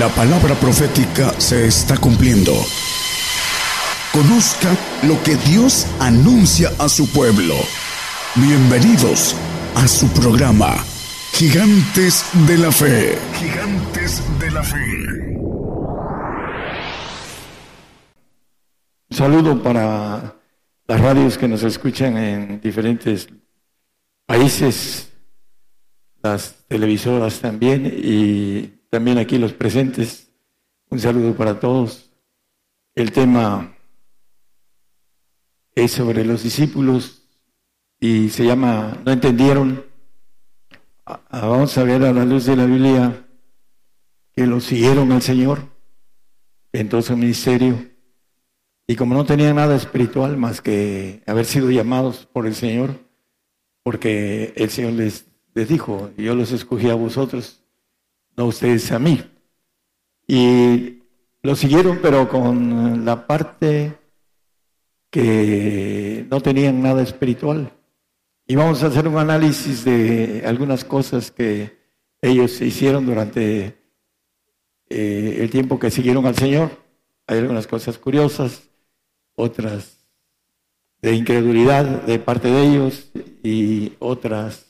La palabra profética se está cumpliendo. Conozca lo que Dios anuncia a su pueblo. Bienvenidos a su programa, Gigantes de la Fe. Gigantes de la Fe. Un saludo para las radios que nos escuchan en diferentes países, las televisoras también y también aquí los presentes. Un saludo para todos. El tema es sobre los discípulos y se llama No entendieron. Ah, ah, vamos a ver a la luz de la Biblia que lo siguieron al Señor en todo su ministerio. Y como no tenían nada espiritual más que haber sido llamados por el Señor, porque el Señor les, les dijo, yo los escogí a vosotros no ustedes a mí. Y lo siguieron, pero con la parte que no tenían nada espiritual. Y vamos a hacer un análisis de algunas cosas que ellos hicieron durante eh, el tiempo que siguieron al Señor. Hay algunas cosas curiosas, otras de incredulidad de parte de ellos y otras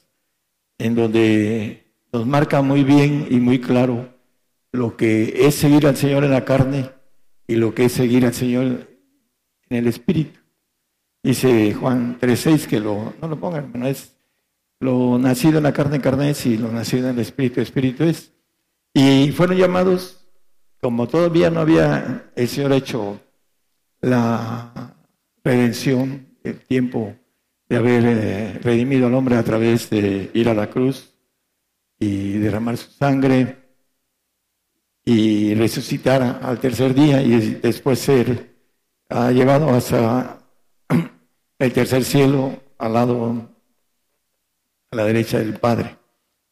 en donde nos marca muy bien y muy claro lo que es seguir al Señor en la carne y lo que es seguir al Señor en el Espíritu. Dice Juan 3.6 que lo, no lo pongan, no es lo nacido en la carne, carne es y lo nacido en el Espíritu, Espíritu es. Y fueron llamados, como todavía no había el Señor hecho la redención, el tiempo de haber eh, redimido al hombre a través de ir a la cruz, y derramar su sangre y resucitar al tercer día y después ser llevado hasta el tercer cielo al lado, a la derecha del Padre.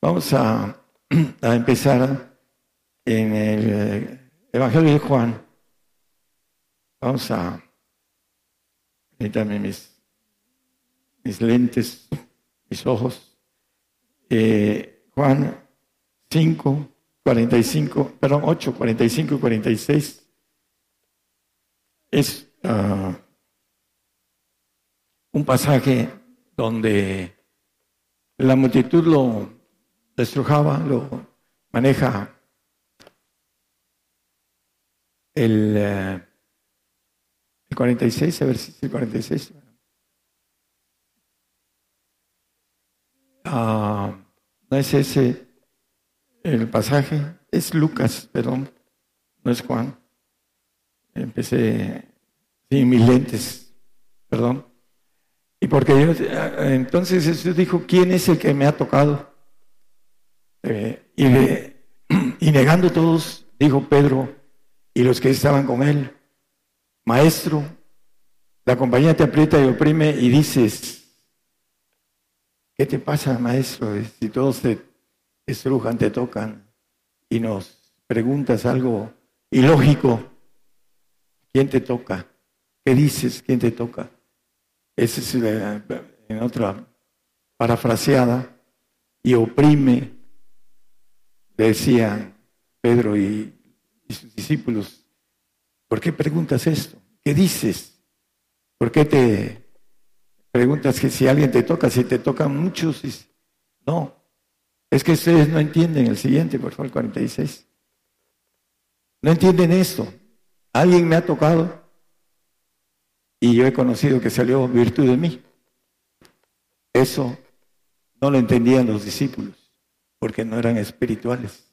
Vamos a, empezar en el eh, Evangelio de Juan. Vamos a también mis, mis lentes, mis ojos. Eh, Juan 5, 45, perdón, 8, 45 y 46 es ah, un pasaje donde la multitud lo destrujaba, lo maneja el, eh, el 46, a ver si el 46. Ah, no es ese el pasaje, es Lucas, perdón, no es Juan. Empecé sin mis lentes, perdón. Y porque yo, entonces Jesús dijo, ¿quién es el que me ha tocado? Eh, y, y negando todos, dijo Pedro y los que estaban con él, Maestro, la compañía te aprieta y oprime y dices, ¿Qué te pasa, maestro? Si todos te estrujan, te tocan y nos preguntas algo ilógico, ¿quién te toca? ¿Qué dices? ¿Quién te toca? Esa es en otra parafraseada y oprime, decían Pedro y, y sus discípulos. ¿Por qué preguntas esto? ¿Qué dices? ¿Por qué te Preguntas que si alguien te toca, si te tocan muchos, no. Es que ustedes no entienden el siguiente, por favor, el 46. No entienden esto. Alguien me ha tocado y yo he conocido que salió virtud de mí. Eso no lo entendían los discípulos porque no eran espirituales.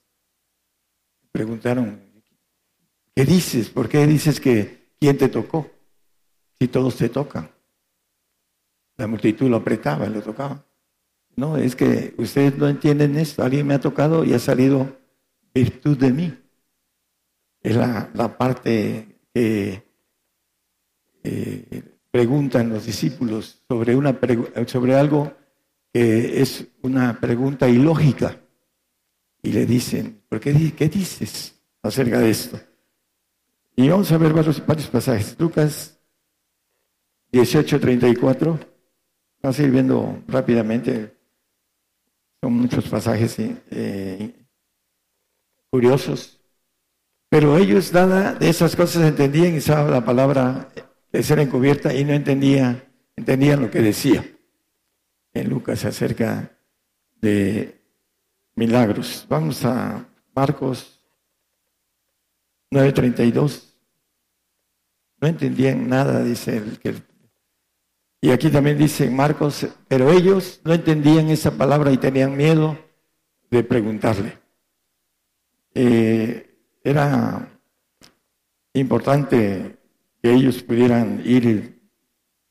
Preguntaron, ¿qué dices? ¿Por qué dices que quién te tocó? Si todos te tocan. La multitud lo apretaba, lo tocaba. No, es que ustedes no entienden esto. Alguien me ha tocado y ha salido virtud de mí. Es la, parte que eh, preguntan los discípulos sobre, una, sobre algo que es una pregunta ilógica. Y le dicen, ¿por qué, qué dices acerca de esto? Y vamos a ver varios, varios pasajes. Lucas 18, 34. Vamos a ir viendo rápidamente. Son muchos pasajes eh, curiosos. Pero ellos nada de esas cosas entendían y usaban la palabra de ser encubierta y no entendían, entendían lo que decía en Lucas acerca de milagros. Vamos a Marcos 9:32. No entendían nada, dice el que... Y aquí también dice Marcos, pero ellos no entendían esa palabra y tenían miedo de preguntarle. Eh, era importante que ellos pudieran ir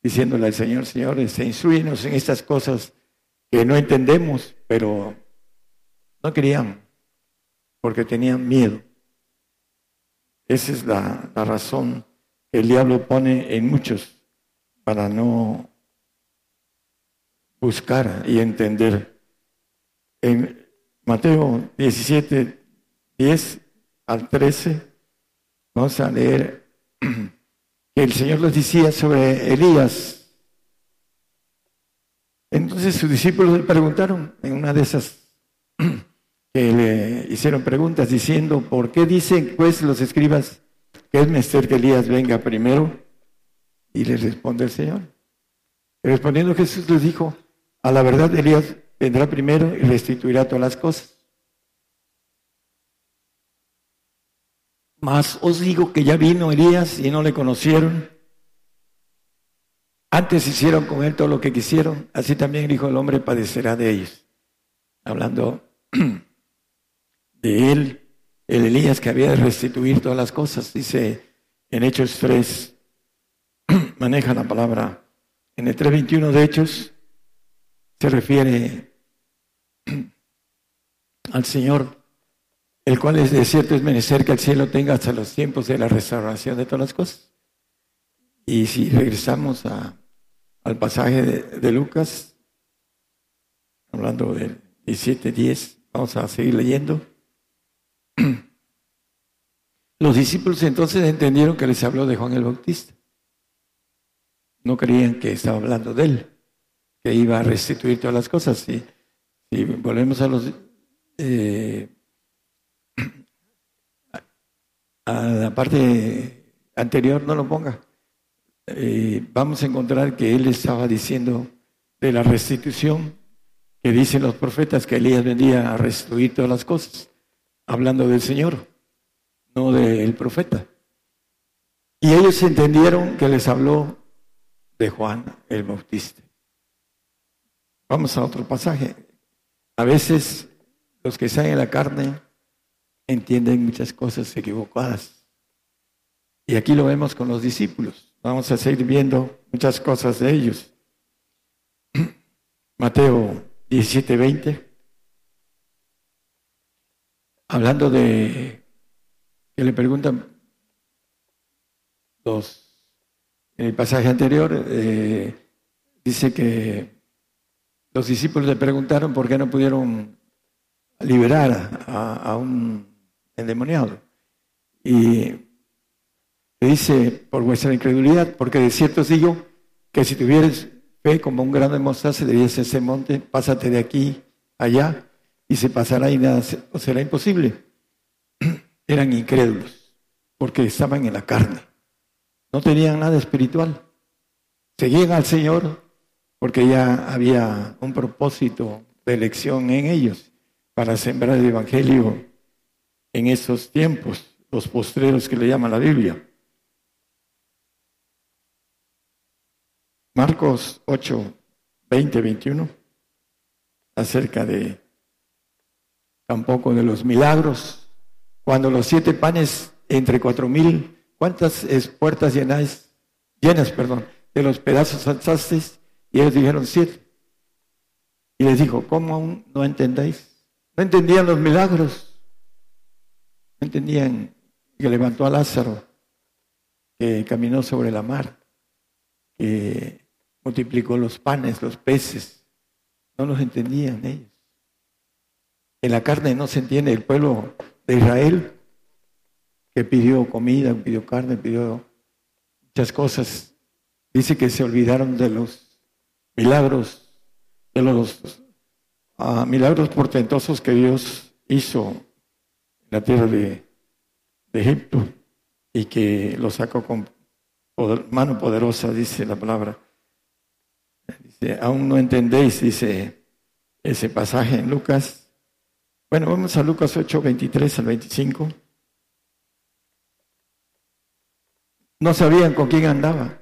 diciéndole al Señor, señores, se instruyenos en estas cosas que no entendemos, pero no querían, porque tenían miedo. Esa es la, la razón que el diablo pone en muchos para no buscar y entender. En Mateo 17, 10 al 13, vamos a leer que el Señor les decía sobre Elías. Entonces sus discípulos le preguntaron en una de esas que le hicieron preguntas diciendo, ¿por qué dicen pues los escribas que es menester que Elías venga primero? Y les responde el Señor. respondiendo Jesús les dijo, a la verdad Elías vendrá primero y restituirá todas las cosas. Mas os digo que ya vino Elías y no le conocieron. Antes hicieron con él todo lo que quisieron, así también el Hijo del Hombre padecerá de ellos. Hablando de él, el Elías que había de restituir todas las cosas, dice en Hechos 3, maneja la palabra. En el 3.21 de Hechos se refiere al Señor el cual es de cierto es menester que el cielo tenga hasta los tiempos de la restauración de todas las cosas. Y si regresamos al pasaje de, Lucas, hablando del 17.10, vamos a seguir leyendo. Los discípulos entonces entendieron que les habló de Juan el Bautista. No creían que estaba hablando de él, que iba a restituir todas las cosas. Si, si volvemos a los eh, a la parte anterior no lo ponga. Eh, vamos a encontrar que él estaba diciendo de la restitución que dicen los profetas que Elías vendía a restituir todas las cosas, hablando del Señor, no del profeta. Y ellos entendieron que les habló de Juan el Bautista. Vamos a otro pasaje. A veces los que están en la carne entienden muchas cosas equivocadas. Y aquí lo vemos con los discípulos. Vamos a seguir viendo muchas cosas de ellos. Mateo 17, 20. Hablando de que le preguntan los en el pasaje anterior eh, dice que los discípulos le preguntaron por qué no pudieron liberar a un endemoniado. Y le dice, por vuestra incredulidad, porque de cierto os digo que si tuvieres fe como un grano de mostaza, dirías ese monte, pásate de aquí allá, y se pasará y nada será imposible. Eran incrédulos, porque estaban en la carne. No tenían nada espiritual. Seguían al Señor porque ya había un propósito de elección en ellos para sembrar el Evangelio en esos tiempos, los postreros que le llama la Biblia. Marcos 8, 20, 21, acerca de tampoco de los milagros, cuando los siete panes entre cuatro mil, ¿cuántas puertas llenáis? Llenas, perdón, de los pedazos alzasteis, y ellos dijeron siete. Y les dijo, ¿cómo aún no entendéis? No entendían los milagros entendían que levantó a Lázaro, que caminó sobre la mar, que multiplicó los panes, los peces. No los entendían ellos. En la carne no se entiende el pueblo de Israel que pidió comida, pidió carne, pidió muchas cosas. Dice que se olvidaron de los milagros, de los ah, milagros portentosos que Dios hizo la tierra de, de Egipto y que lo sacó con mano poderosa, dice la palabra. Dice, aún no entendéis, dice ese pasaje en Lucas. Bueno, vamos a Lucas 8, 23 al 25. No sabían con quién andaba.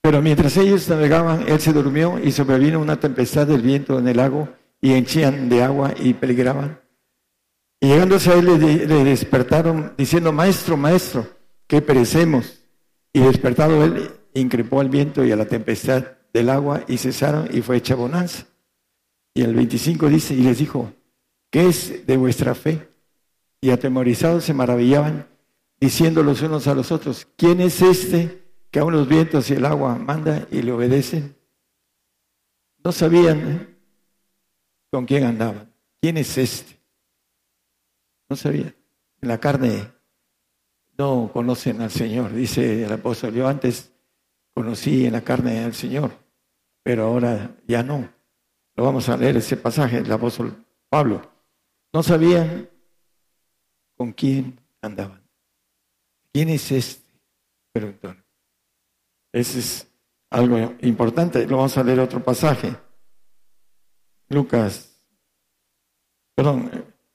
Pero mientras ellos navegaban, él se durmió y sobrevino una tempestad del viento en el lago y henchían de agua y peligraban. Y llegándose a él le, despertaron diciendo, maestro, maestro, que perecemos. Y despertado él, increpó al viento y a la tempestad del agua y cesaron y fue hecha bonanza. Y el 25 dice, y les dijo, ¿qué es de vuestra fe? Y atemorizados se maravillaban, diciendo los unos a los otros, ¿quién es este que aún los vientos y el agua manda y le obedecen? No sabían ¿eh? con quién andaban. ¿Quién es este? No sabía. En la carne no conocen al Señor. Dice el apóstol, yo antes conocí en la carne al Señor, pero ahora ya no. Lo vamos a leer ese pasaje del apóstol Pablo. No sabían con quién andaban. ¿Quién es este? Preguntaron. Ese es algo importante. Lo vamos a leer otro pasaje. Lucas. Perdón,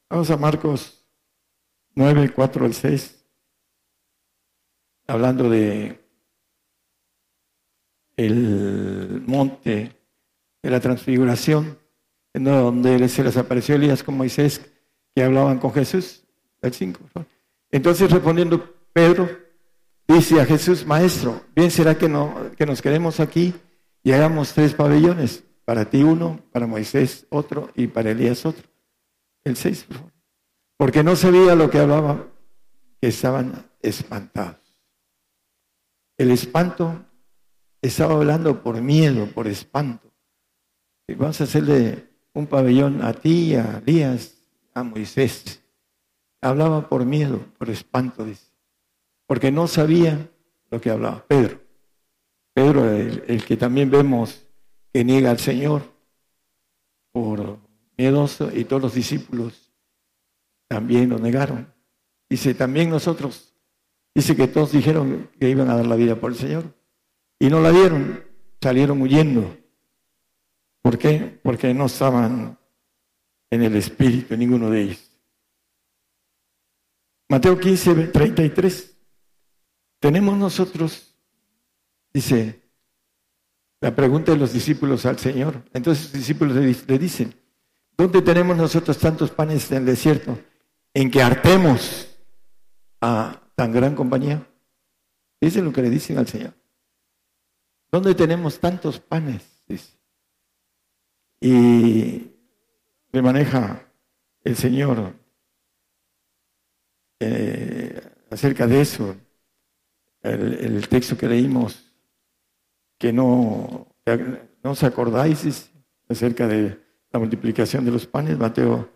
vamos a Marcos 9, 4 al 6, hablando de el monte de la transfiguración, en donde se les apareció Elías con Moisés, que hablaban con Jesús, el 5. Entonces respondiendo Pedro, dice a Jesús, Maestro, bien será que, no, que nos quedemos aquí y hagamos tres pabellones, para ti uno, para Moisés otro y para Elías otro. El 6, por favor porque no sabía lo que hablaba, que estaban espantados. El espanto estaba hablando por miedo, por espanto. Vamos a hacerle un pabellón a ti, a Elías, a Moisés. Hablaba por miedo, por espanto, dice. Porque no sabía lo que hablaba. Pedro. Pedro, el, que también vemos que niega al Señor por miedoso, y todos los discípulos también lo negaron. Dice, también nosotros, dice que todos dijeron que iban a dar la vida por el Señor. Y no la dieron, salieron huyendo. ¿Por qué? Porque no estaban en el Espíritu, ninguno de ellos. Mateo 15, 33. Tenemos nosotros, dice, la pregunta de los discípulos al Señor. Entonces los discípulos le dicen, ¿dónde tenemos nosotros tantos panes en el desierto? en que hartemos a tan gran compañía. Dice lo que le dicen al Señor. ¿Dónde tenemos tantos panes? Dice. Y le maneja el Señor eh, acerca de eso, el, texto que leímos, que no, no os acordáis acerca de la multiplicación de los panes, Mateo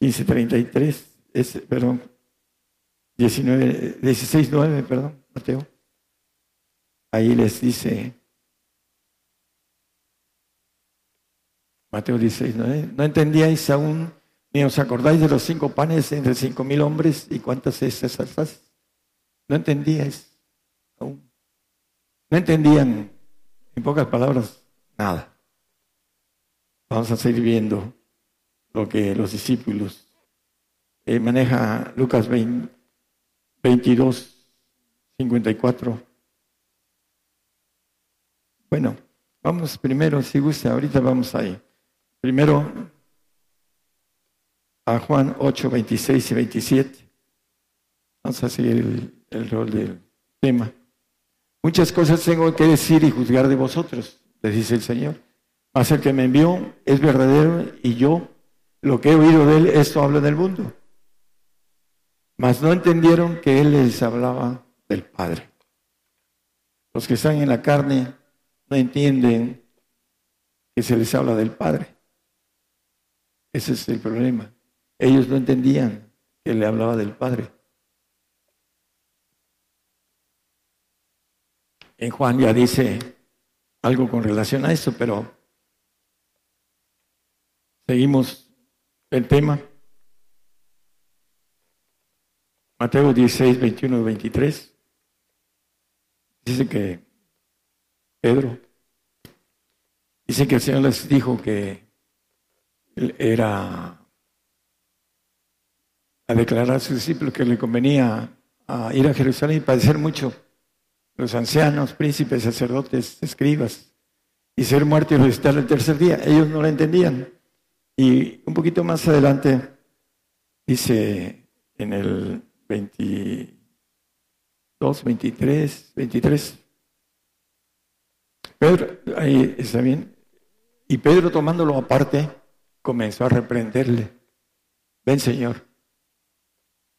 15, 33 es, perdón, 19, 16, 9, perdón, Mateo. Ahí les dice, Mateo 16, 9, no entendíais aún, ni os acordáis de los cinco panes entre cinco mil hombres y cuántas esas salsas. No entendíais No entendían, en pocas palabras, nada. Vamos a seguir viendo lo que los discípulos eh, maneja Lucas 20, 22, 54. Bueno, vamos primero, si gusta, ahorita vamos ahí. Primero a Juan 8, 26 y 27. Vamos a seguir el, el rol del tema. Muchas cosas tengo que decir y juzgar de vosotros, le dice el Señor. Mas el que me envió es verdadero y yo, lo que he oído de él, esto habla del mundo. Mas no entendieron que Él les hablaba del Padre. Los que están en la carne no entienden que se les habla del Padre. Ese es el problema. Ellos no entendían que le hablaba del Padre. En Juan ya dice algo con relación a eso, pero seguimos el tema. Mateo 16, 21 y 23. Dice que Pedro, dice que el Señor les dijo que era a declarar a sus discípulos que le convenía a ir a Jerusalén y padecer mucho los ancianos, príncipes, sacerdotes, escribas, y ser muerto y resucitar el tercer día. Ellos no lo entendían. Y un poquito más adelante dice en el 22, 23, 23. Pedro, ahí está bien. Y Pedro tomándolo aparte, comenzó a reprenderle. Ven, Señor.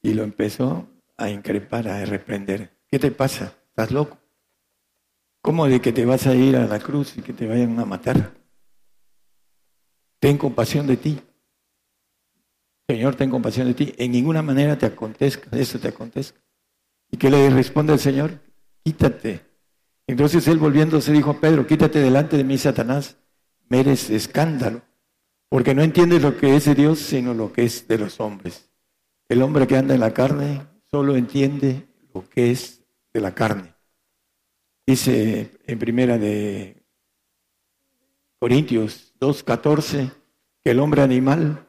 Y lo empezó a increpar, a reprender. ¿Qué te pasa? ¿Estás loco? ¿Cómo de que te vas a ir a la cruz y que te vayan a matar? Ten compasión de ti. Señor, ten compasión de ti. En ninguna manera te acontezca, eso te acontezca. ¿Y qué le responde el Señor? Quítate. Entonces él volviéndose dijo a Pedro, quítate delante de mí, Satanás, me eres escándalo, porque no entiendes lo que es de Dios, sino lo que es de los hombres. El hombre que anda en la carne solo entiende lo que es de la carne. Dice en primera de Corintios 2.14 que el hombre animal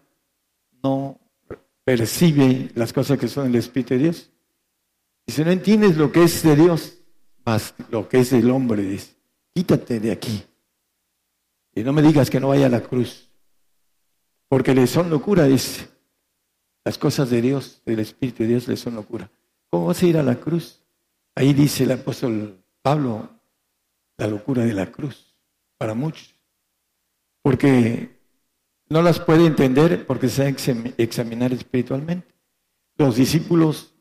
no percibe las cosas que son el Espíritu de Dios. Dice, no entiendes lo que es de Dios, más lo que es del hombre, dice, quítate de aquí. Y no me digas que no vaya a la cruz, porque le son locura, dice. Las cosas de Dios, del Espíritu de Dios, le son locura. ¿Cómo vas a ir a la cruz? Ahí dice el apóstol Pablo, la locura de la cruz, para muchos. Porque no las puede entender porque se examinar espiritualmente. Los discípulos,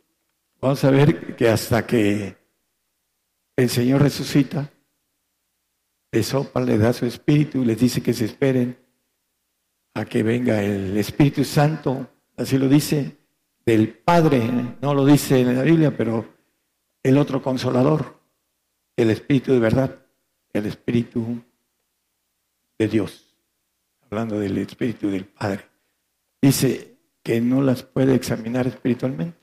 vamos a ver que hasta que el Señor resucita, le sopa, le da su espíritu, les dice que se esperen a que venga el Espíritu Santo, así lo dice, del Padre, no lo dice en la Biblia, pero el otro consolador, el Espíritu de verdad, el Espíritu de Dios, hablando del Espíritu del Padre. Dice que no las puede examinar espiritualmente.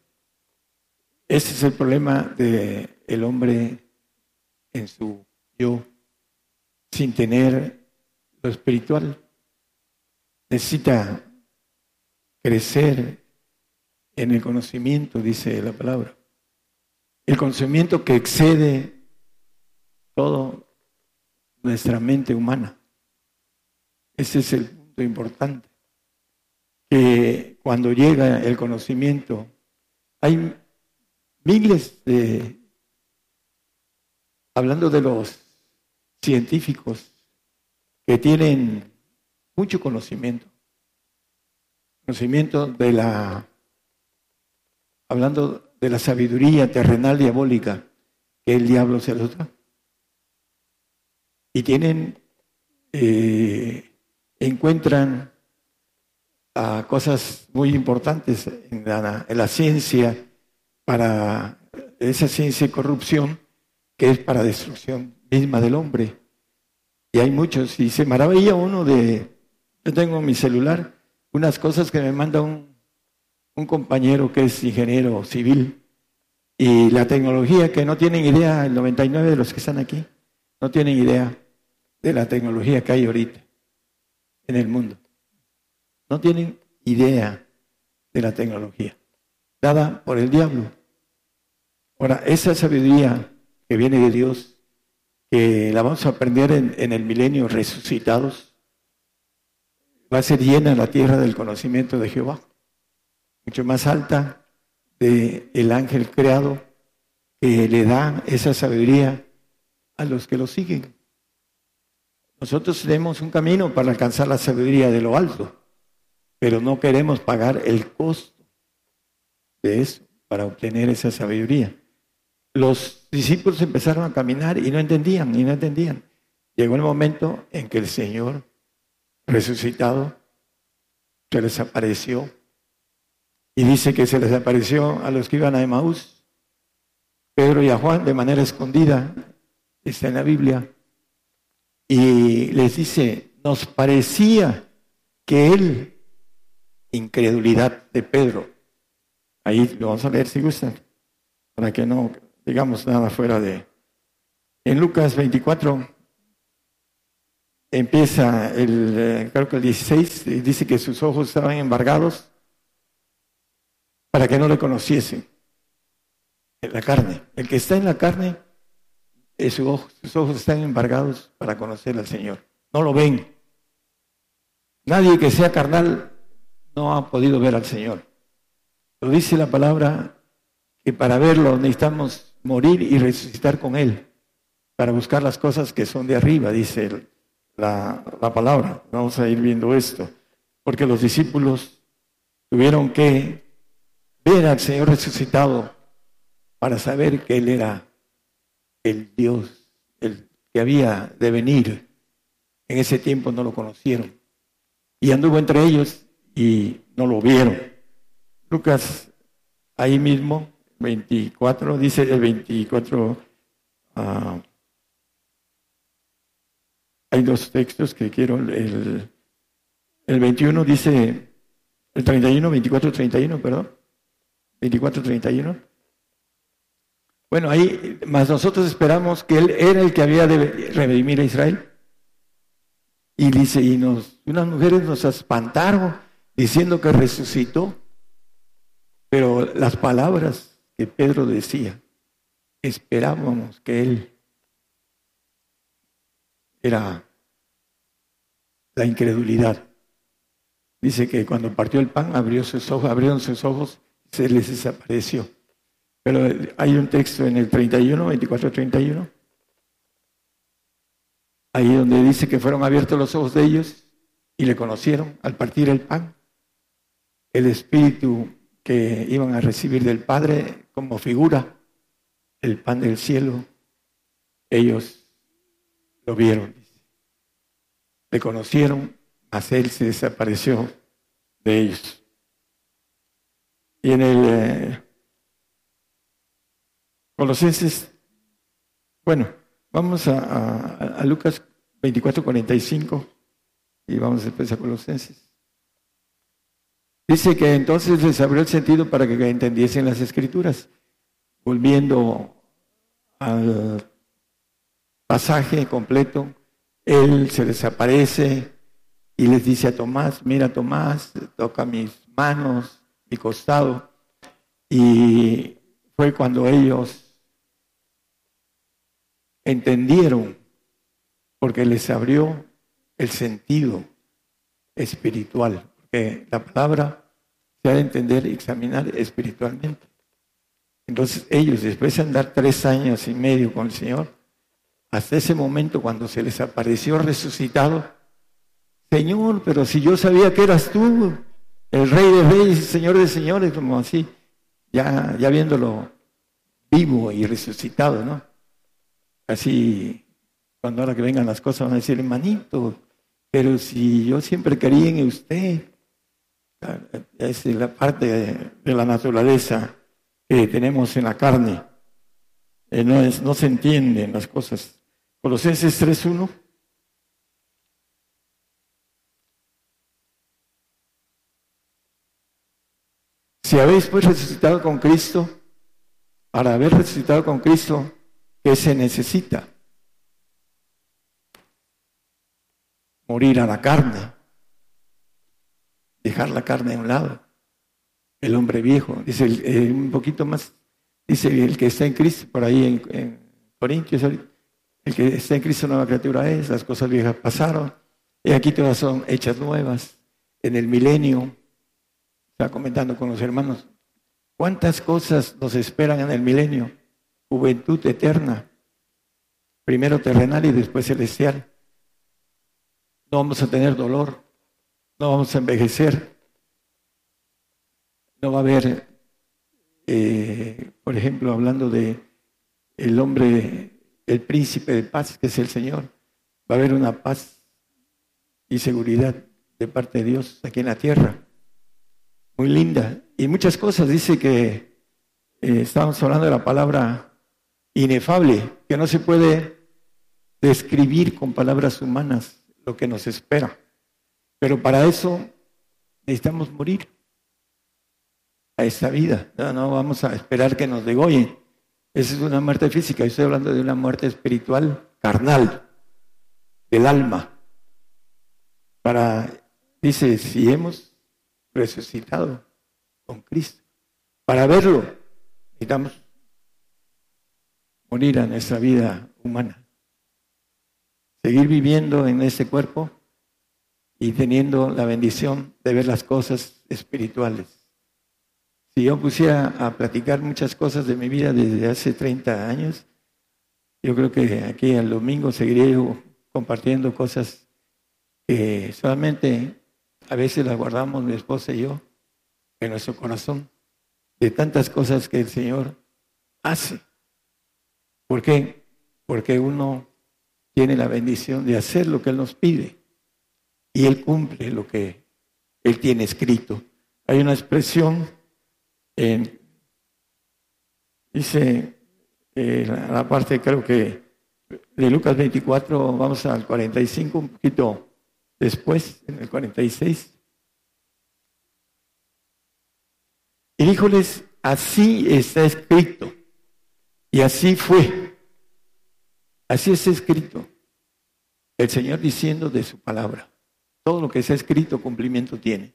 Ese es el problema del el hombre en su yo, sin tener lo espiritual. Necesita crecer en el conocimiento, dice la palabra. El conocimiento que excede todo nuestra mente humana. Ese es el punto importante. Que cuando llega el conocimiento, hay miles de, hablando de los científicos, que tienen mucho conocimiento. Conocimiento de la, hablando de la sabiduría terrenal diabólica que el diablo se los da. Y tienen eh, encuentran cosas muy importantes en la, ciencia, para esa ciencia de corrupción que es para destrucción misma del hombre. Y hay muchos, y se maravilla uno de, yo tengo en mi celular unas cosas que me manda un, un compañero que es ingeniero civil, y la tecnología que no tienen idea, el 99 de los que están aquí, no tienen idea de la tecnología que hay ahorita en el mundo. No tienen idea de la tecnología dada por el diablo. Ahora, esa sabiduría que viene de Dios, que la vamos a aprender en, el milenio resucitados, va a ser llena la tierra del conocimiento de Jehová, mucho más alta de el ángel creado que le da esa sabiduría a los que lo siguen. Nosotros tenemos un camino para alcanzar la sabiduría de lo alto, pero no queremos pagar el costo de eso para obtener esa sabiduría. Los discípulos empezaron a caminar y no entendían, y no entendían. Llegó el momento en que el Señor resucitado se les apareció y dice que se les apareció a los que iban a Emaús, Pedro y a Juan de manera escondida, está en la Biblia, y les dice, nos parecía que él, incredulidad de Pedro, Ahí lo vamos a leer si gustan, para que no digamos nada fuera de... En Lucas 24 empieza el, eh, creo que el 16, dice que sus ojos estaban embargados para que no le conociesen en la carne. El que está en la carne, sus ojos, ojos están embargados para conocer al Señor. No lo ven. Nadie que sea carnal no ha podido ver al Señor. Lo dice la palabra que para verlo necesitamos morir y resucitar con Él, para buscar las cosas que son de arriba, dice la, la palabra. Vamos a ir viendo esto, porque los discípulos tuvieron que ver al Señor resucitado para saber que Él era el Dios, el que había de venir. En ese tiempo no lo conocieron. Y anduvo entre ellos y no lo vieron. Lucas, ahí mismo, 24, dice el 24, ah, hay dos textos que quiero, el, el 21 dice, el 31, 24, 31, perdón, 24, 31. Bueno, ahí, más nosotros esperamos que Él era el que había de redimir a Israel. Y dice, y nos, unas mujeres nos espantaron diciendo que resucitó. Pero las palabras que Pedro decía, esperábamos que Él era la incredulidad. Dice que cuando partió el pan, abrió sus ojos, abrieron sus ojos, se les desapareció. Pero hay un texto en el 31, 24, 31, ahí donde dice que fueron abiertos los ojos de ellos y le conocieron al partir el pan. El espíritu que iban a recibir del Padre como figura, el pan del cielo, ellos lo vieron. Le conocieron, mas él se desapareció de ellos. Y en el eh, Colosenses, bueno, vamos a, Lucas 24, 45 y vamos después a Colosenses. Dice que entonces les abrió el sentido para que entendiesen las escrituras. Volviendo al pasaje completo, él se desaparece y les dice a Tomás, mira Tomás, toca mis manos, mi costado. Y fue cuando ellos entendieron, porque les abrió el sentido espiritual, porque la palabra se ha de entender y examinar espiritualmente. Entonces ellos, después de andar tres años y medio con el Señor, hasta ese momento cuando se les apareció resucitado, Señor, pero si yo sabía que eras tú, el Rey de Reyes, Señor de Señores, como así, ya, ya viéndolo vivo y resucitado, ¿no? Así, cuando ahora que vengan las cosas van a decir, hermanito, pero si yo siempre quería en usted, es la parte de, la naturaleza que tenemos en la carne. Eh, no, es, no se entienden las cosas. Colosenses 3.1. Si habéis pues resucitado con Cristo, para haber resucitado con Cristo, ¿Qué se necesita? Morir a la carne, dejar la carne a un lado. El hombre viejo, dice eh, un poquito más, dice el que está en Cristo, por ahí en, Corintios, el que está en Cristo nueva criatura es, las cosas viejas pasaron, y aquí todas son hechas nuevas. En el milenio, está comentando con los hermanos, ¿cuántas cosas nos esperan en el milenio? Juventud eterna, primero terrenal y después celestial. No vamos a tener dolor, no vamos a envejecer, no va a haber, eh, por ejemplo, hablando de el hombre, el príncipe de paz, que es el Señor, va a haber una paz y seguridad de parte de Dios aquí en la tierra. Muy linda. Y muchas cosas. Dice que eh, estamos hablando de la palabra inefable, que no se puede describir con palabras humanas lo que nos espera. Pero para eso necesitamos morir. a esta vida. No, vamos a esperar que nos degollen. Esa es una muerte física. Yo estoy hablando de una muerte espiritual, carnal, del alma. Para, dice, si hemos resucitado con Cristo, para verlo, necesitamos morir a nuestra vida humana. Seguir viviendo en ese cuerpo y teniendo la bendición de ver las cosas espirituales. Si yo pusiera a platicar muchas cosas de mi vida desde hace 30 años, yo creo que aquí el domingo seguiré compartiendo cosas que solamente a veces las guardamos mi esposa y yo en nuestro corazón, de tantas cosas que el Señor hace. ¿Por qué? Porque uno tiene la bendición de hacer lo que Él nos pide y Él cumple lo que Él tiene escrito. Hay una expresión dice eh, la parte creo que de Lucas 24, vamos al 45, un poquito después, en el 46. Y díjoles, así está escrito. Y así fue. Así está escrito. El Señor diciendo de su palabra. Todo lo que está escrito cumplimiento tiene.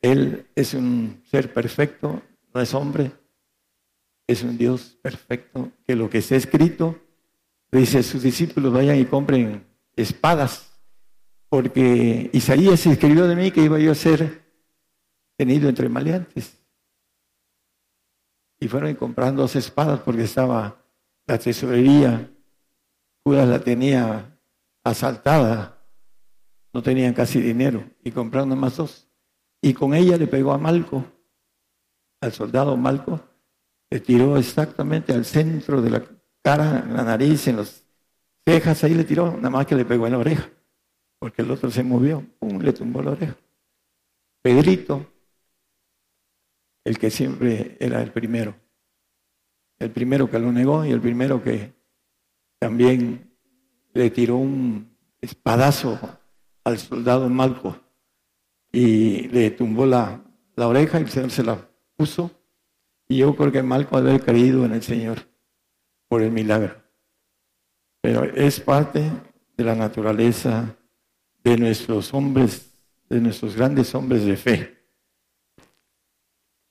Él es un ser perfecto, no es hombre, es un Dios perfecto, que lo que está escrito, dice sus discípulos, vayan y compren espadas, porque Isaías escribió de mí que iba yo a ser tenido entre maleantes. Y fueron comprando dos espadas porque estaba la tesorería, Judas la tenía asaltada, no tenían casi dinero, y compraron más dos. Y con ella le pegó a Malco, al soldado Malco, le tiró exactamente al centro de la cara, en la nariz, en las cejas, ahí le tiró, nada más que le pegó en la oreja, porque el otro se movió, pum, le tumbó la oreja. Pedrito, el que siempre era el primero, el primero que lo negó y el primero que también le tiró un espadazo al soldado Malco y le tumbó la, oreja y el Señor se la puso. Y yo creo que Malco haber creído en el Señor por el milagro. Pero es parte de la naturaleza de nuestros hombres, de nuestros grandes hombres de fe.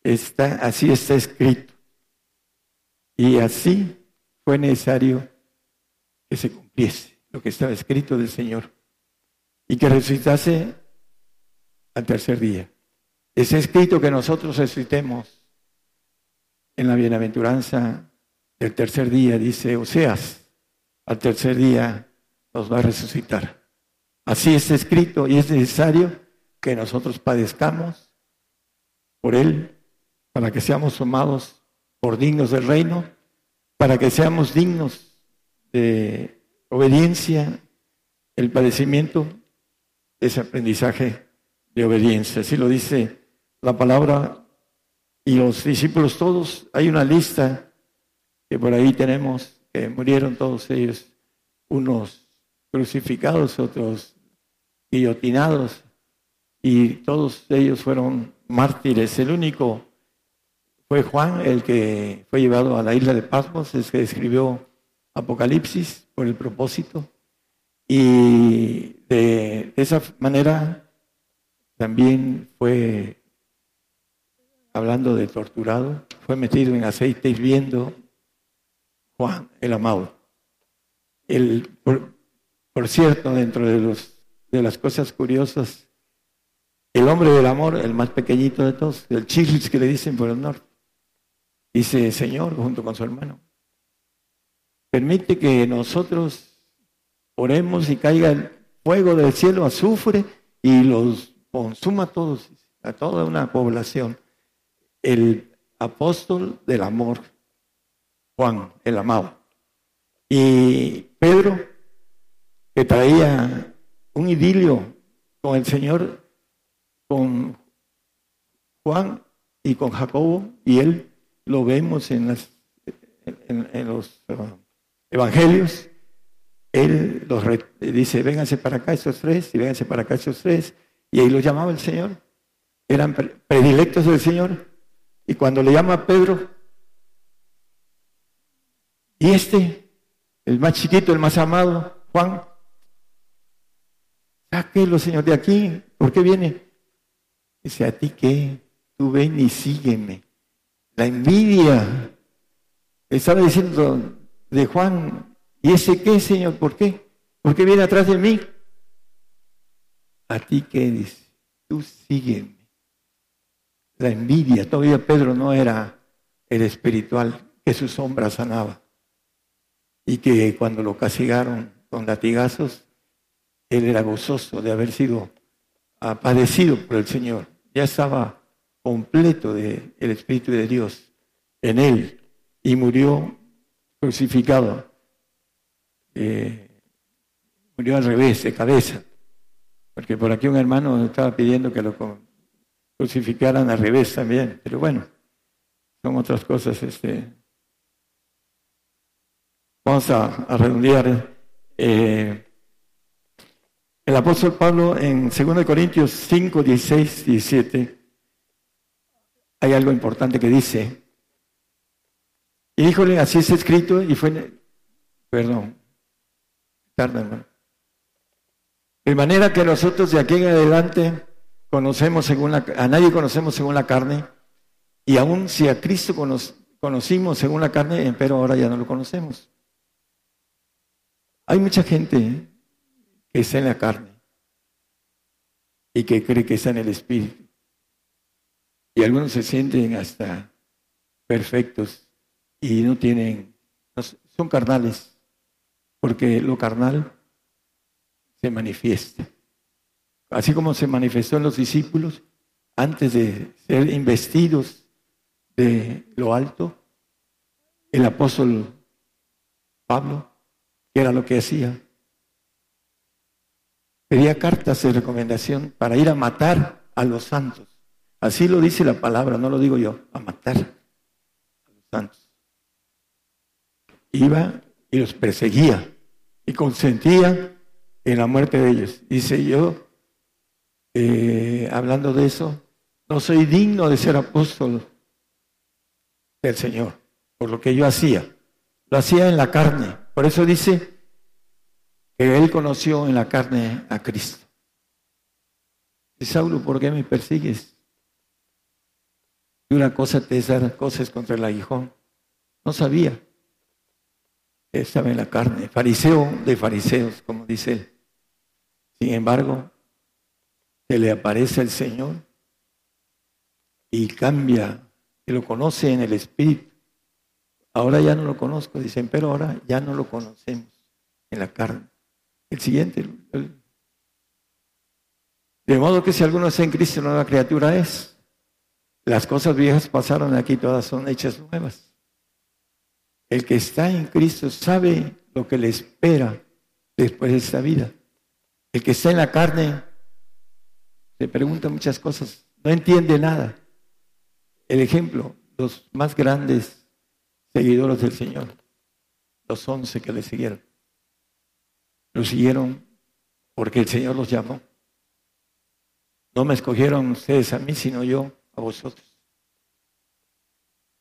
Está, así está escrito. Y así fue necesario que se cumpliese lo que estaba escrito del Señor y que resucitase al tercer día. Es escrito que nosotros resucitemos en la bienaventuranza del tercer día, dice Oseas, al tercer día nos va a resucitar. Así es escrito y es necesario que nosotros padezcamos por Él, para que seamos tomados por dignos del reino, para que seamos dignos de obediencia, el padecimiento, ese aprendizaje de obediencia. Así lo dice la palabra y los discípulos todos. Hay una lista que por ahí tenemos, que murieron todos ellos, unos crucificados, otros guillotinados, y todos ellos fueron mártires. El único fue Juan, el que fue llevado a la isla de Pasmos, es que escribió Apocalipsis por el propósito. Y de esa manera también fue, hablando de torturado, fue metido en aceite hirviendo Juan el amado. El, por, cierto, dentro de, los, de las cosas curiosas, el hombre del amor, el más pequeñito de todos, el chilis que le dicen por el norte, dice, Señor, junto con su hermano, permite que nosotros oremos y caiga el fuego del cielo, azufre, y los consuma a todos, a toda una población, el apóstol del amor, Juan, el amado. Y Pedro, que traía un idilio con el Señor, con Juan y con Jacobo, y él lo vemos en, las, en, los uh, evangelios, él los dice, vénganse para acá esos tres, y vénganse para acá esos tres, y ahí los llamaba el Señor. Eran predilectos del Señor. Y cuando le llama a Pedro, y este, el más chiquito, el más amado, Juan, sáquelo, Señor, de aquí. ¿Por qué viene? Dice, ¿a ti qué? Tú ven y sígueme. La envidia. Estaba diciendo de Juan, ¿y ese qué, Señor? ¿Por qué? ¿Por qué viene atrás de mí? ¿A ti qué dice? Tú sígueme. La envidia, todavía Pedro no era el espiritual que su sombra sanaba. Y que cuando lo castigaron con latigazos, él era gozoso de haber sido padecido por el Señor. Ya estaba completo del Espíritu de Dios en él y murió crucificado. Eh, murió al revés, de cabeza. Porque por aquí un hermano estaba pidiendo que lo crucificaran al revés también. Pero bueno, son otras cosas. Este. Vamos a, redondear. Eh, el apóstol Pablo en 2 Corintios 5, 16, 17, hay algo importante que dice. Y híjole, así es escrito y fue, perdón, tarda hermano. De manera que nosotros de aquí en adelante conocemos según la, a nadie conocemos según la carne, y aún si a Cristo conocimos según la carne, pero ahora ya no lo conocemos. Hay mucha gente que está en la carne y que cree que está en el Espíritu. Y algunos se sienten hasta perfectos y no tienen, son carnales, porque lo carnal se manifiesta. Así como se manifestó en los discípulos antes de ser investidos de lo alto, el apóstol Pablo, que era lo que hacía, pedía cartas de recomendación para ir a matar a los santos. Así lo dice la palabra, no lo digo yo, a matar a los santos. Iba y los perseguía y consentía en la muerte de ellos. Dice yo, eh, hablando de eso, no soy digno de ser apóstol del Señor, por lo que yo hacía. Lo hacía en la carne. Por eso dice, que él conoció en la carne a Cristo. Y Saulo, ¿por qué me persigues? Y una cosa te es dar cosas contra el aguijón. No sabía. Estaba en la carne, fariseo de fariseos, como dice. Sin embargo, se le aparece el Señor y cambia, y lo conoce en el Espíritu. Ahora ya no lo conozco, dicen, pero ahora ya no lo conocemos en la carne. El siguiente. De modo que si alguno está en Cristo, nueva criatura es. Las cosas viejas pasaron aquí, todas son hechas nuevas. El que está en Cristo sabe lo que le espera después de esta vida. El que está en la carne se pregunta muchas cosas, no entiende nada. El ejemplo, los más grandes seguidores del Señor, los once que le siguieron. Lo siguieron porque el Señor los llamó. No me escogieron ustedes a mí, sino yo a vosotros.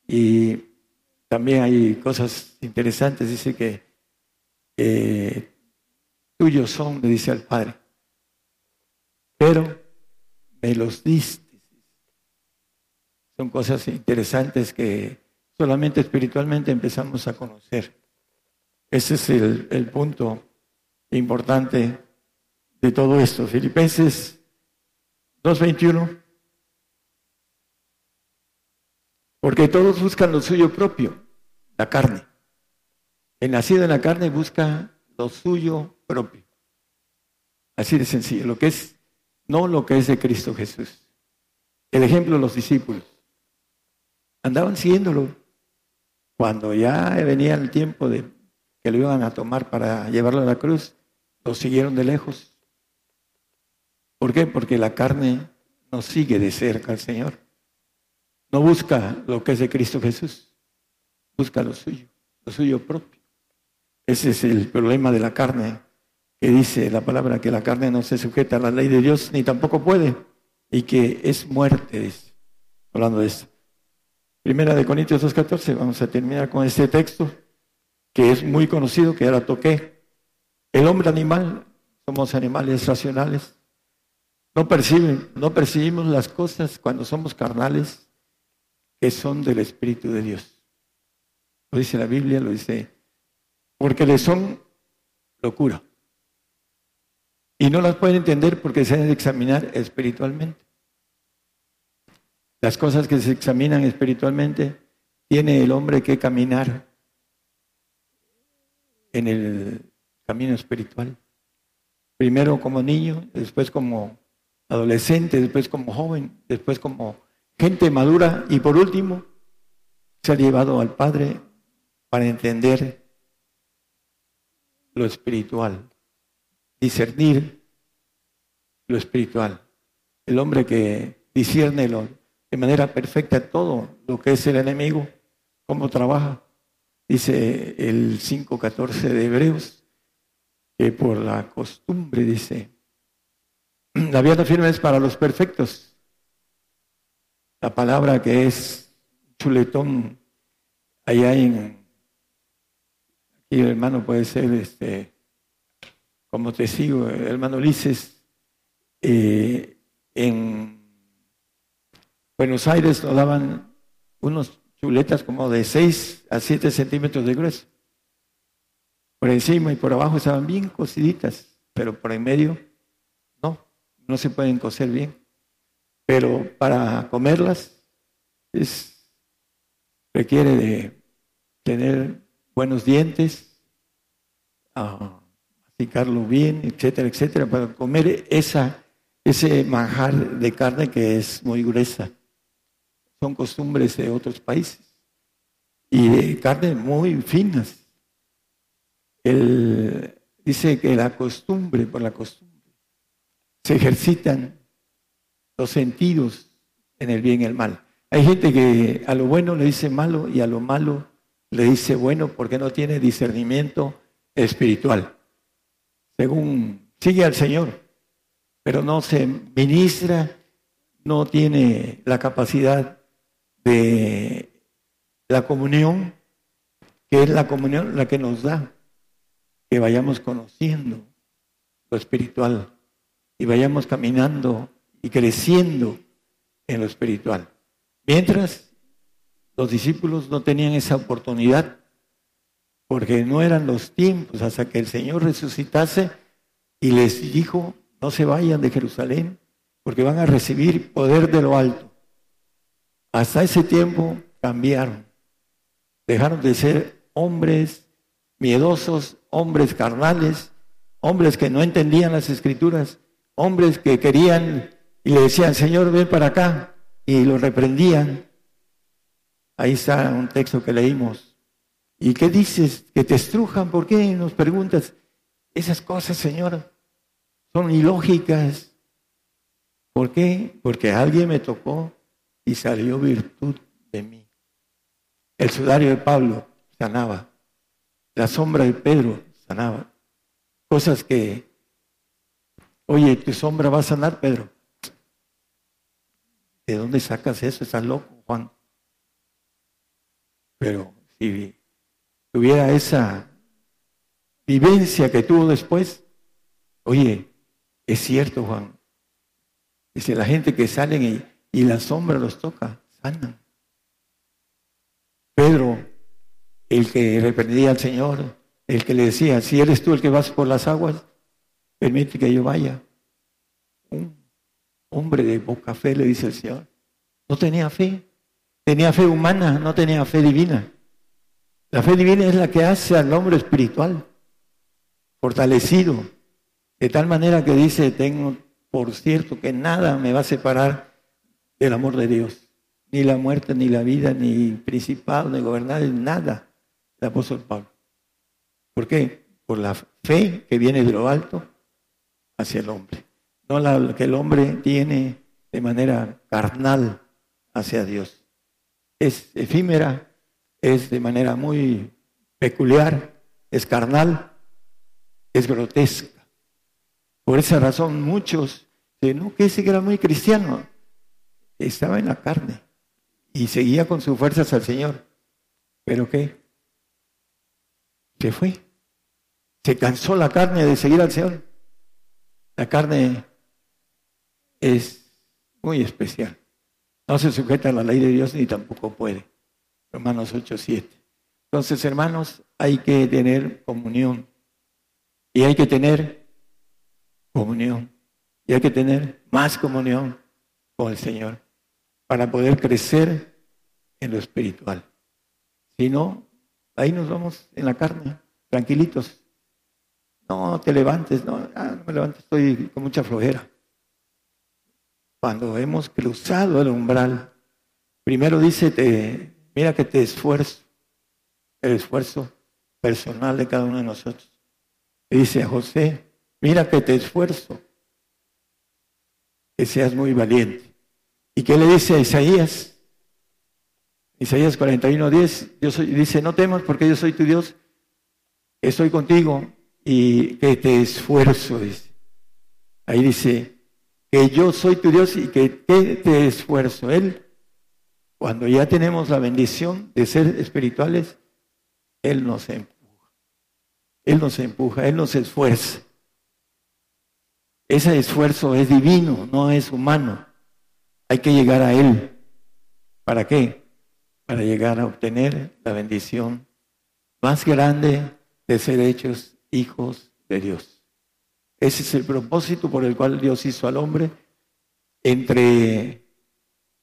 Y también hay cosas interesantes. Dice que tuyos son, le dice al Padre. Pero me los diste. Son cosas interesantes que solamente espiritualmente empezamos a conocer. Ese es el, el punto importante de todo esto. Filipenses 2.21. Porque todos buscan lo suyo propio, la carne. El nacido en la carne busca lo suyo propio. Así de sencillo, lo que es, no lo que es de Cristo Jesús. El ejemplo de los discípulos. Andaban siguiéndolo. Cuando ya venía el tiempo de que lo iban a tomar para llevarlo a la cruz, lo siguieron de lejos. ¿Por qué? Porque la carne no sigue de cerca al Señor. No busca lo que es de Cristo Jesús. Busca lo suyo, lo suyo propio. Ese es el problema de la carne, que dice la palabra que la carne no se sujeta a la ley de Dios ni tampoco puede, y que es muerte, hablando de eso. Primera de Corintios 2.14, vamos a terminar con este texto que es muy conocido, que ya la toqué. El hombre animal, somos animales racionales, no perciben, no percibimos las cosas cuando somos carnales que son del Espíritu de Dios. Lo dice la Biblia, lo dice, porque le son locura. Y no las pueden entender porque se deben examinar espiritualmente. Las cosas que se examinan espiritualmente, tiene el hombre que caminar en el camino espiritual. Primero como niño, después como adolescente, después como joven, después como gente madura y por último se ha llevado al Padre para entender lo espiritual, discernir lo espiritual. El hombre que discierne de manera perfecta todo lo que es el enemigo, cómo trabaja, dice el 5.14 de Hebreos, que por la costumbre, dice, la vida firme es para los perfectos. La palabra que es chuletón, allá en y el hermano puede ser, este, como te sigo, hermano Ulises, eh, en Buenos Aires nos daban unos chuletas como de 6 a 7 centímetros de grueso. Por encima y por abajo estaban bien cociditas, pero por en medio no, no se pueden cocer bien. Pero para comerlas requiere de tener buenos dientes, masticarlo bien, etcétera, etcétera, para comer esa, ese manjar de carne que es muy gruesa. Son costumbres de otros países y de carne muy finas. Él dice que la costumbre, por la costumbre, se ejercitan los sentidos en el bien y el mal. Hay gente que a lo bueno le dice malo y a lo malo le dice bueno porque no tiene discernimiento espiritual. Según sigue al Señor, pero no se ministra, no tiene la capacidad de la comunión, que es la comunión la que nos da que vayamos conociendo lo espiritual y vayamos caminando y creciendo en lo espiritual. Mientras los discípulos no tenían esa oportunidad porque no eran los tiempos hasta que el Señor resucitase y les dijo, no se vayan de Jerusalén porque van a recibir poder de lo alto. Hasta ese tiempo cambiaron. Dejaron de ser hombres miedosos, hombres carnales, hombres que no entendían las escrituras, hombres que querían y le decían, Señor, ven para acá, y lo reprendían Ahí está un texto que leímos. ¿Y qué dices? Que te estrujan. ¿Por qué nos preguntas? Esas cosas, Señor, son ilógicas. ¿Por qué? Porque alguien me tocó y salió virtud de mí. El sudario de Pablo sanaba. La sombra de Pedro sanaba. Cosas que, oye, tu sombra va a sanar, Pedro. ¿De dónde sacas eso? Estás loco, Juan. Pero si tuviera esa vivencia que tuvo después, oye, es cierto, Juan. Dice, la gente que salen y, y la sombra los toca, sanan. Pedro, el que reprendía al Señor, el que le decía, si eres tú el que vas por las aguas, permite que yo vaya. Hombre de poca fe, le dice el Señor. No tenía fe. Tenía fe humana, no tenía fe divina. La fe divina es la que hace al hombre espiritual, fortalecido, de tal manera que dice, tengo por cierto que nada me va a separar del amor de Dios. Ni la muerte, ni la vida, ni principado, ni gobernar, nada. El apóstol Pablo. ¿Por qué? Por la fe que viene de lo alto hacia el hombre. No la que el hombre tiene de manera carnal hacia Dios es efímera, es de manera muy peculiar, es carnal, es grotesca. Por esa razón muchos dicen, no, que ese era muy cristiano, estaba en la carne y seguía con sus fuerzas al Señor. ¿Pero qué? Se fue. Se cansó la carne de seguir al Señor. La carne es muy especial. No se sujeta a la ley de Dios ni tampoco puede. Romanos 8, 7. Entonces, hermanos, hay que tener comunión. Y hay que tener comunión. Y hay que tener más comunión con el Señor para poder crecer en lo espiritual. Si no, ahí nos vamos en la carne, tranquilitos. No te levantes, no, ah, no me levantes, estoy con mucha flojera. Cuando hemos cruzado el umbral, primero dice, mira que te esfuerzo, el esfuerzo personal de cada uno de nosotros. Dice a José, mira que te esfuerzo, que seas muy valiente. ¿Y qué le dice a Isaías? Isaías 41, 10, yo soy, dice, no temas porque yo soy tu Dios, estoy contigo y que te esfuerzo, dice. Ahí dice, que yo soy tu Dios y que te esfuerzo. Él, cuando ya tenemos la bendición de ser espirituales, Él nos empuja. Él nos empuja, Él nos esfuerza. Ese esfuerzo es divino, no es humano. Hay que llegar a Él. ¿Para qué? Para llegar a obtener la bendición más grande de ser hechos hijos de Dios. Ese es el propósito por el cual Dios hizo al hombre entre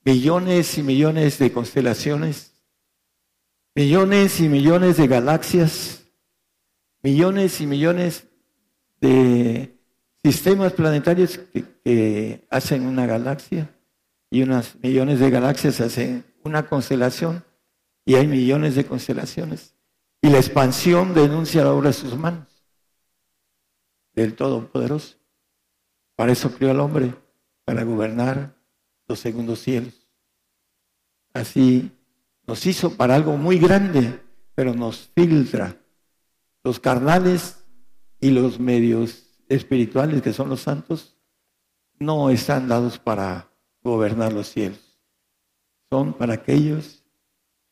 millones y millones de constelaciones, millones y millones de galaxias, millones y millones de sistemas planetarios que, hacen una galaxia y unas millones de galaxias hacen una constelación y hay millones de constelaciones. Y la expansión denuncia la obra de sus manos, del Todopoderoso. Para eso crió al hombre, para gobernar los segundos cielos. Así nos hizo para algo muy grande, pero nos filtra. Los carnales y los medios espirituales, que son los santos, no están dados para gobernar los cielos. Son para aquellos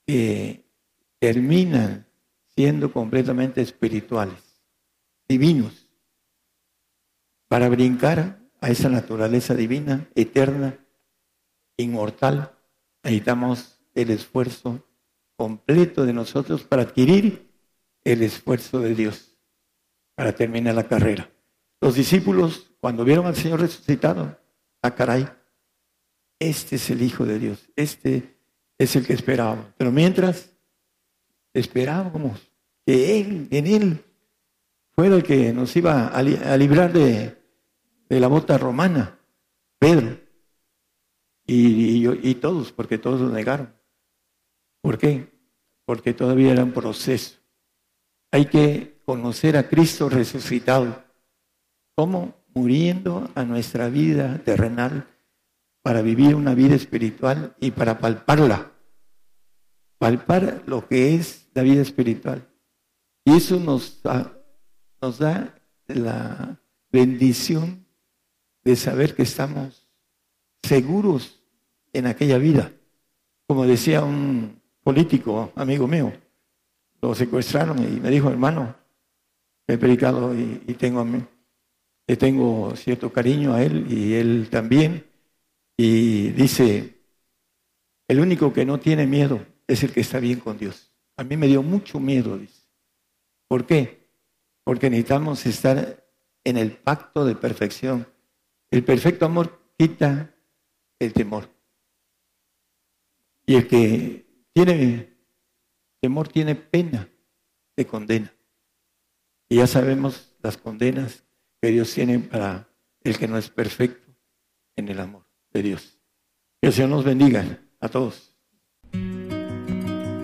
que terminan siendo completamente espirituales, divinos, para brincar a esa naturaleza divina, eterna, inmortal, necesitamos el esfuerzo completo de nosotros para adquirir el esfuerzo de Dios, para terminar la carrera. Los discípulos, cuando vieron al Señor resucitado, ah, caray, este es el Hijo de Dios, este es el que esperábamos. Pero mientras esperábamos que Él, en Él, fuera el que nos iba a, librar de, la bota romana, Pedro, y, y, todos, porque todos lo negaron. ¿Por qué? Porque todavía era un proceso. Hay que conocer a Cristo resucitado. ¿Cómo? Muriendo a nuestra vida terrenal para vivir una vida espiritual y para palparla. Palpar lo que es la vida espiritual. Y eso nos nos da la bendición de saber que estamos seguros en aquella vida. Como decía un político, amigo mío, lo secuestraron y me dijo, hermano, he predicado y, tengo, tengo cierto cariño a él y él también. Y dice, el único que no tiene miedo es el que está bien con Dios. A mí me dio mucho miedo, dice. ¿Por qué? Porque necesitamos estar en el pacto de perfección. El perfecto amor quita el temor. Y el que tiene temor tiene pena de condena. Y ya sabemos las condenas que Dios tiene para el que no es perfecto en el amor de Dios. Que el Señor nos bendiga a todos.